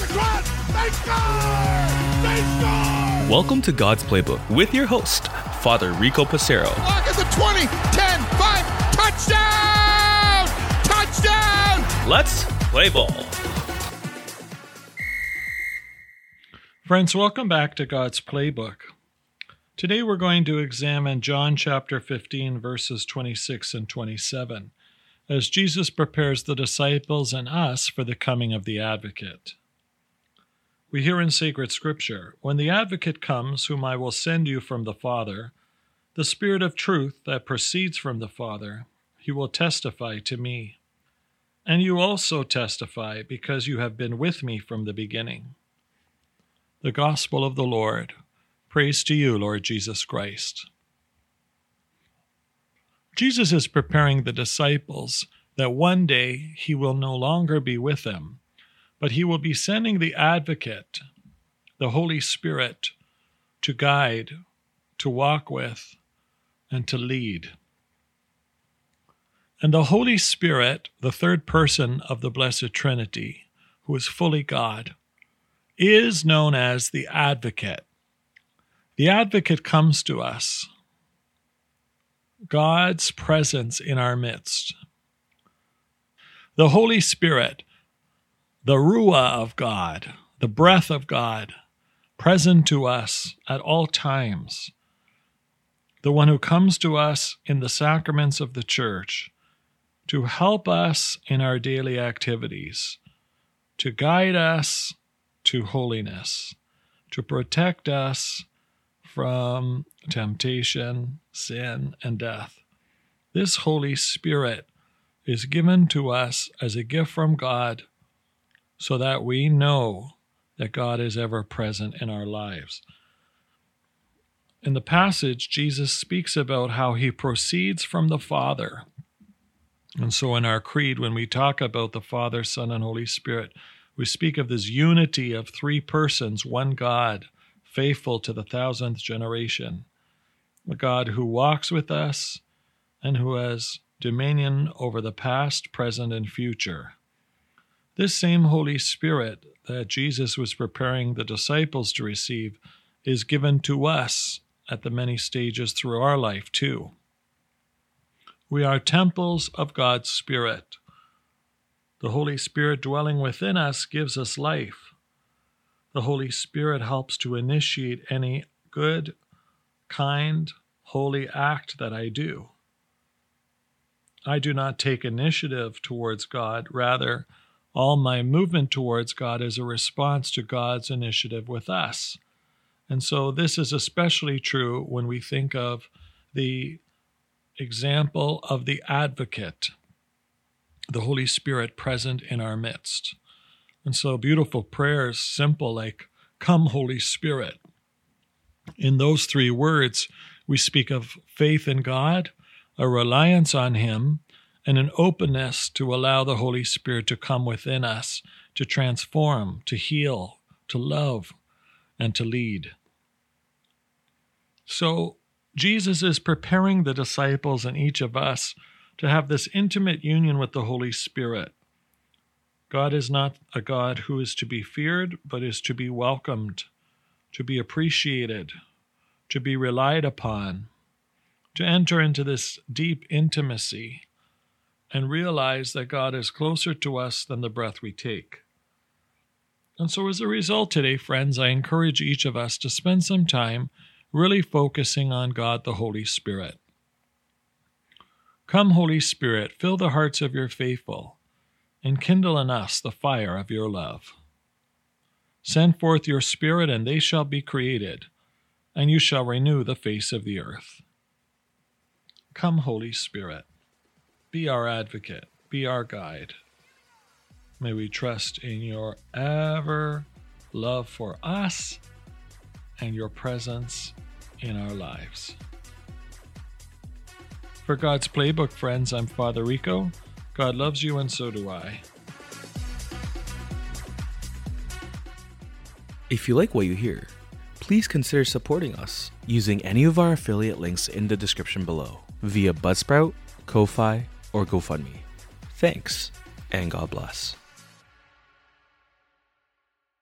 It's cross. They score! They score! Welcome to God's Playbook with your host, Father Rico Passero. Clock is at 20, 10, 5, touchdown! Touchdown! Let's play ball. Friends, welcome back to God's Playbook. Today we're going to examine John chapter 15, verses 26 and 27, as Jesus prepares the disciples and us for the coming of the Advocate. We hear in sacred scripture, When the Advocate comes, whom I will send you from the Father, the Spirit of truth that proceeds from the Father, he will testify to me. And you also testify, because you have been with me from the beginning. The Gospel of the Lord. Praise to you, Lord Jesus Christ. Jesus is preparing the disciples that one day he will no longer be with them, but he will be sending the Advocate, the Holy Spirit, to guide, to walk with, and to lead. And the Holy Spirit, the third person of the Blessed Trinity, who is fully God, is known as the advocate. The advocate comes to us, God's presence in our midst. The Holy Spirit, the Ruah of God, the breath of God, present to us at all times. The one who comes to us in the sacraments of the church to help us in our daily activities, to guide us to holiness, to protect us from temptation, sin, and death. This Holy Spirit is given to us as a gift from God so that we know that God is ever present in our lives. In the passage, Jesus speaks about how he proceeds from the Father. And so in our creed, when we talk about the Father, Son, and Holy Spirit, we speak of this unity of three persons, one God, faithful to the thousandth generation, a God who walks with us and who has dominion over the past, present, and future. This same Holy Spirit that Jesus was preparing the disciples to receive is given to us at the many stages through our life, too. We are temples of God's Spirit. The Holy Spirit dwelling within us gives us life. The Holy Spirit helps to initiate any good, kind, holy act that I do. I do not take initiative towards God. Rather, all my movement towards God is a response to God's initiative with us. And so, this is especially true when we think of the example of the advocate the Holy Spirit present in our midst. And so, beautiful prayers, simple, like, Come, Holy Spirit. In those three words, we speak of faith in God, a reliance on Him, and an openness to allow the Holy Spirit to come within us, to transform, to heal, to love, and to lead. So, Jesus is preparing the disciples and each of us to have this intimate union with the Holy Spirit. God is not a God who is to be feared, but is to be welcomed, to be appreciated, to be relied upon, to enter into this deep intimacy and realize that God is closer to us than the breath we take. And so, as a result, today, friends, I encourage each of us to spend some time really focusing on God the Holy Spirit. Come, Holy Spirit, fill the hearts of your faithful, and kindle in us the fire of your love. Send forth your Spirit, and they shall be created, and you shall renew the face of the earth. Come, Holy Spirit, be our advocate, be our guide. May we trust in your ever love for us and your presence in our lives. For God's Playbook, friends, I'm Father Rico. God loves you, and so do I. If you like what you hear, please consider supporting us using any of our affiliate links in the description below via Buzzsprout, Ko-Fi, or GoFundMe. Thanks, and God bless.